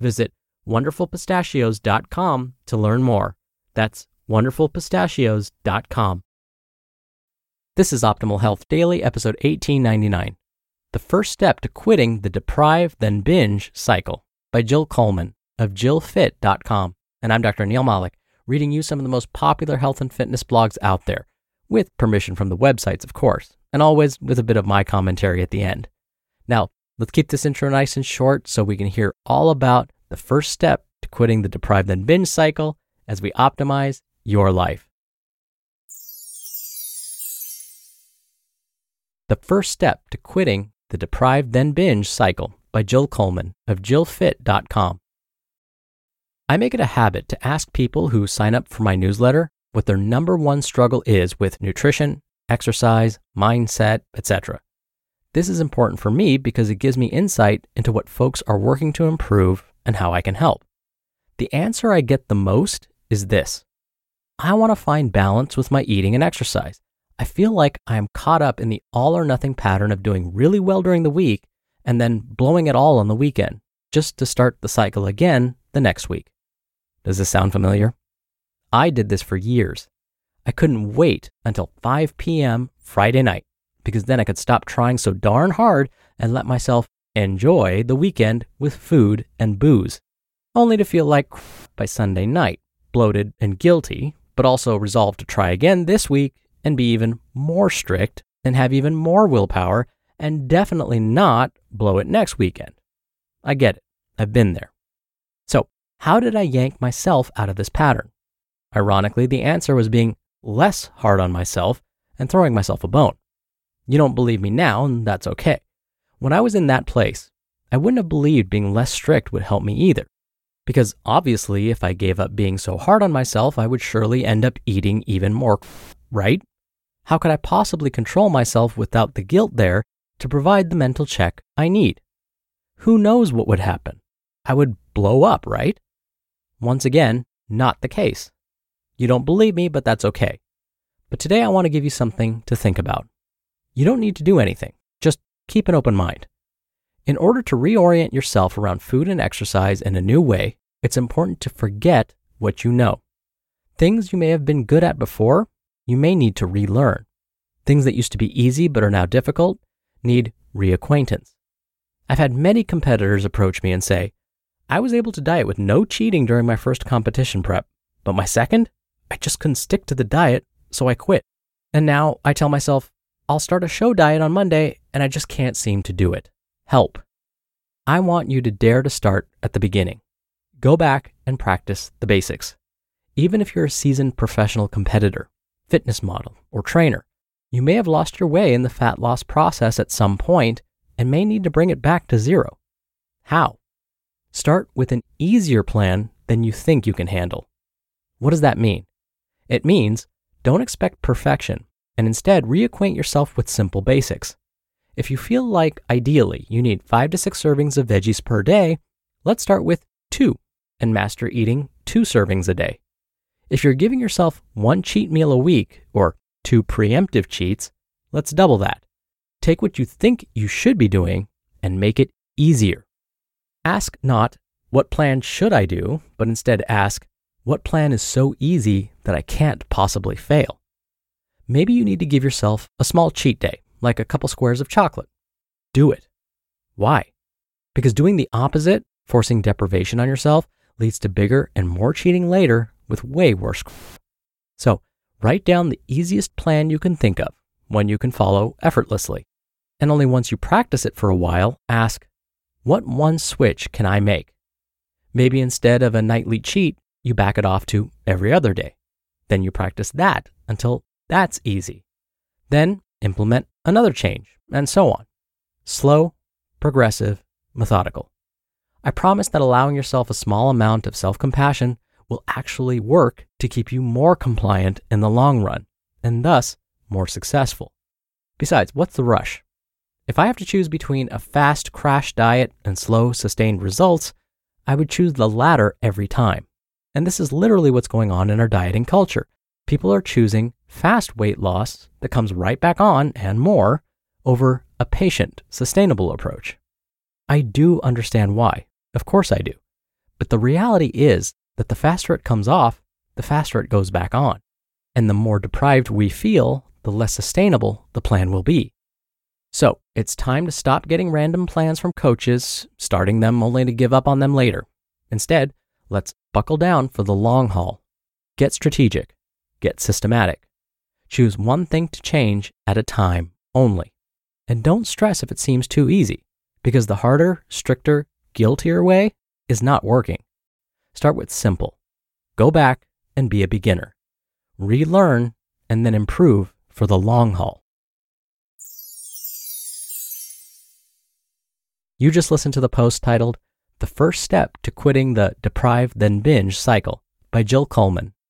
Visit wonderfulpistachios.com to learn more. That's wonderfulpistachios.com. This is Optimal Health Daily, episode 1899. The First Step to Quitting the Deprive Then Binge Cycle by Jill Coleman of jillfit.com. And I'm Dr. Neal Malik, reading you some of the most popular health and fitness blogs out there, with permission from the websites, of course, and always with a bit of my commentary at the end. Now, let's keep this intro nice and short so we can hear all about the first step to quitting the deprive then binge cycle as we optimize your life. The First Step to Quitting the Deprive Then Binge Cycle by Jill Coleman of JillFit.com. I make it a habit to ask people who sign up for my newsletter what their number one struggle is with nutrition, exercise, mindset, etc. This is important for me because it gives me insight into what folks are working to improve and how I can help. The answer I get the most is this I want to find balance with my eating and exercise. I feel like I am caught up in the all or nothing pattern of doing really well during the week and then blowing it all on the weekend, just to start the cycle again the next week. Does this sound familiar? I did this for years. I couldn't wait until 5 p.m. Friday night because then I could stop trying so darn hard and let myself enjoy the weekend with food and booze, only to feel like by Sunday night, bloated and guilty, but also resolved to try again this week and be even more strict and have even more willpower and definitely not blow it next weekend. I get it. I've been there. So, how did I yank myself out of this pattern? Ironically, the answer was being less hard on myself and throwing myself a bone. You don't believe me now, and that's okay. When I was in that place, I wouldn't have believed being less strict would help me either. Because obviously, if I gave up being so hard on myself, I would surely end up eating even more, right? How could I possibly control myself without the guilt there to provide the mental check I need? Who knows what would happen? I would blow up, right? Once again, not the case. You don't believe me, but that's okay. But today I want to give you something to think about. You don't need to do anything, just keep an open mind. In order to reorient yourself around food and exercise in a new way, it's important to forget what you know. Things you may have been good at before, you may need to relearn. Things that used to be easy but are now difficult need reacquaintance. I've had many competitors approach me and say, I was able to diet with no cheating during my first competition prep, but my second, I just couldn't stick to the diet, so I quit. And now I tell myself, I'll start a show diet on Monday, and I just can't seem to do it. Help. I want you to dare to start at the beginning. Go back and practice the basics. Even if you're a seasoned professional competitor, fitness model, or trainer, you may have lost your way in the fat loss process at some point and may need to bring it back to zero. How? Start with an easier plan than you think you can handle. What does that mean? It means don't expect perfection and instead reacquaint yourself with simple basics. If you feel like ideally you need five to six servings of veggies per day, let's start with two and master eating two servings a day. If you're giving yourself one cheat meal a week or two preemptive cheats, let's double that. Take what you think you should be doing and make it easier. Ask not, what plan should I do, but instead ask, what plan is so easy that I can't possibly fail? Maybe you need to give yourself a small cheat day, like a couple squares of chocolate. Do it. Why? Because doing the opposite, forcing deprivation on yourself, leads to bigger and more cheating later with way worse. So, write down the easiest plan you can think of, one you can follow effortlessly. And only once you practice it for a while, ask, what one switch can I make? Maybe instead of a nightly cheat, you back it off to every other day. Then you practice that until that's easy. Then implement another change, and so on. Slow, progressive, methodical. I promise that allowing yourself a small amount of self compassion will actually work to keep you more compliant in the long run, and thus more successful. Besides, what's the rush? If I have to choose between a fast crash diet and slow, sustained results, I would choose the latter every time. And this is literally what's going on in our dieting culture. People are choosing fast weight loss that comes right back on and more over a patient, sustainable approach. I do understand why. Of course I do. But the reality is that the faster it comes off, the faster it goes back on. And the more deprived we feel, the less sustainable the plan will be. So it's time to stop getting random plans from coaches, starting them only to give up on them later. Instead, let's buckle down for the long haul. Get strategic, get systematic. Choose one thing to change at a time only. And don't stress if it seems too easy, because the harder, stricter, guiltier way is not working. Start with simple. Go back and be a beginner. Relearn and then improve for the long haul. You just listened to the post titled The First Step to Quitting the Deprive Then Binge Cycle by Jill Coleman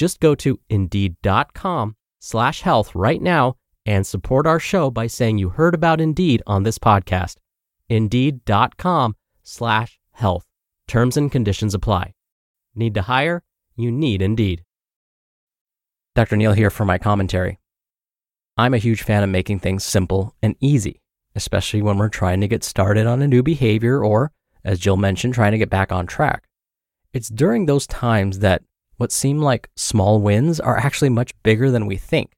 Just go to indeed.com slash health right now and support our show by saying you heard about Indeed on this podcast. Indeed.com slash health. Terms and conditions apply. Need to hire? You need Indeed. Dr. Neal here for my commentary. I'm a huge fan of making things simple and easy, especially when we're trying to get started on a new behavior or, as Jill mentioned, trying to get back on track. It's during those times that what seem like small wins are actually much bigger than we think.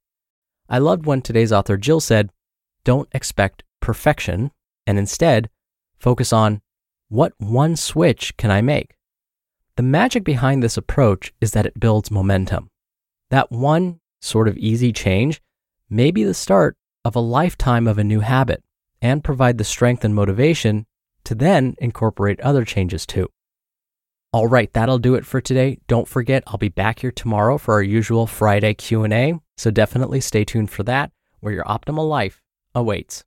I loved when today's author Jill said, Don't expect perfection, and instead focus on what one switch can I make? The magic behind this approach is that it builds momentum. That one sort of easy change may be the start of a lifetime of a new habit and provide the strength and motivation to then incorporate other changes too. All right, that'll do it for today. Don't forget, I'll be back here tomorrow for our usual Friday Q&A, so definitely stay tuned for that where your optimal life awaits.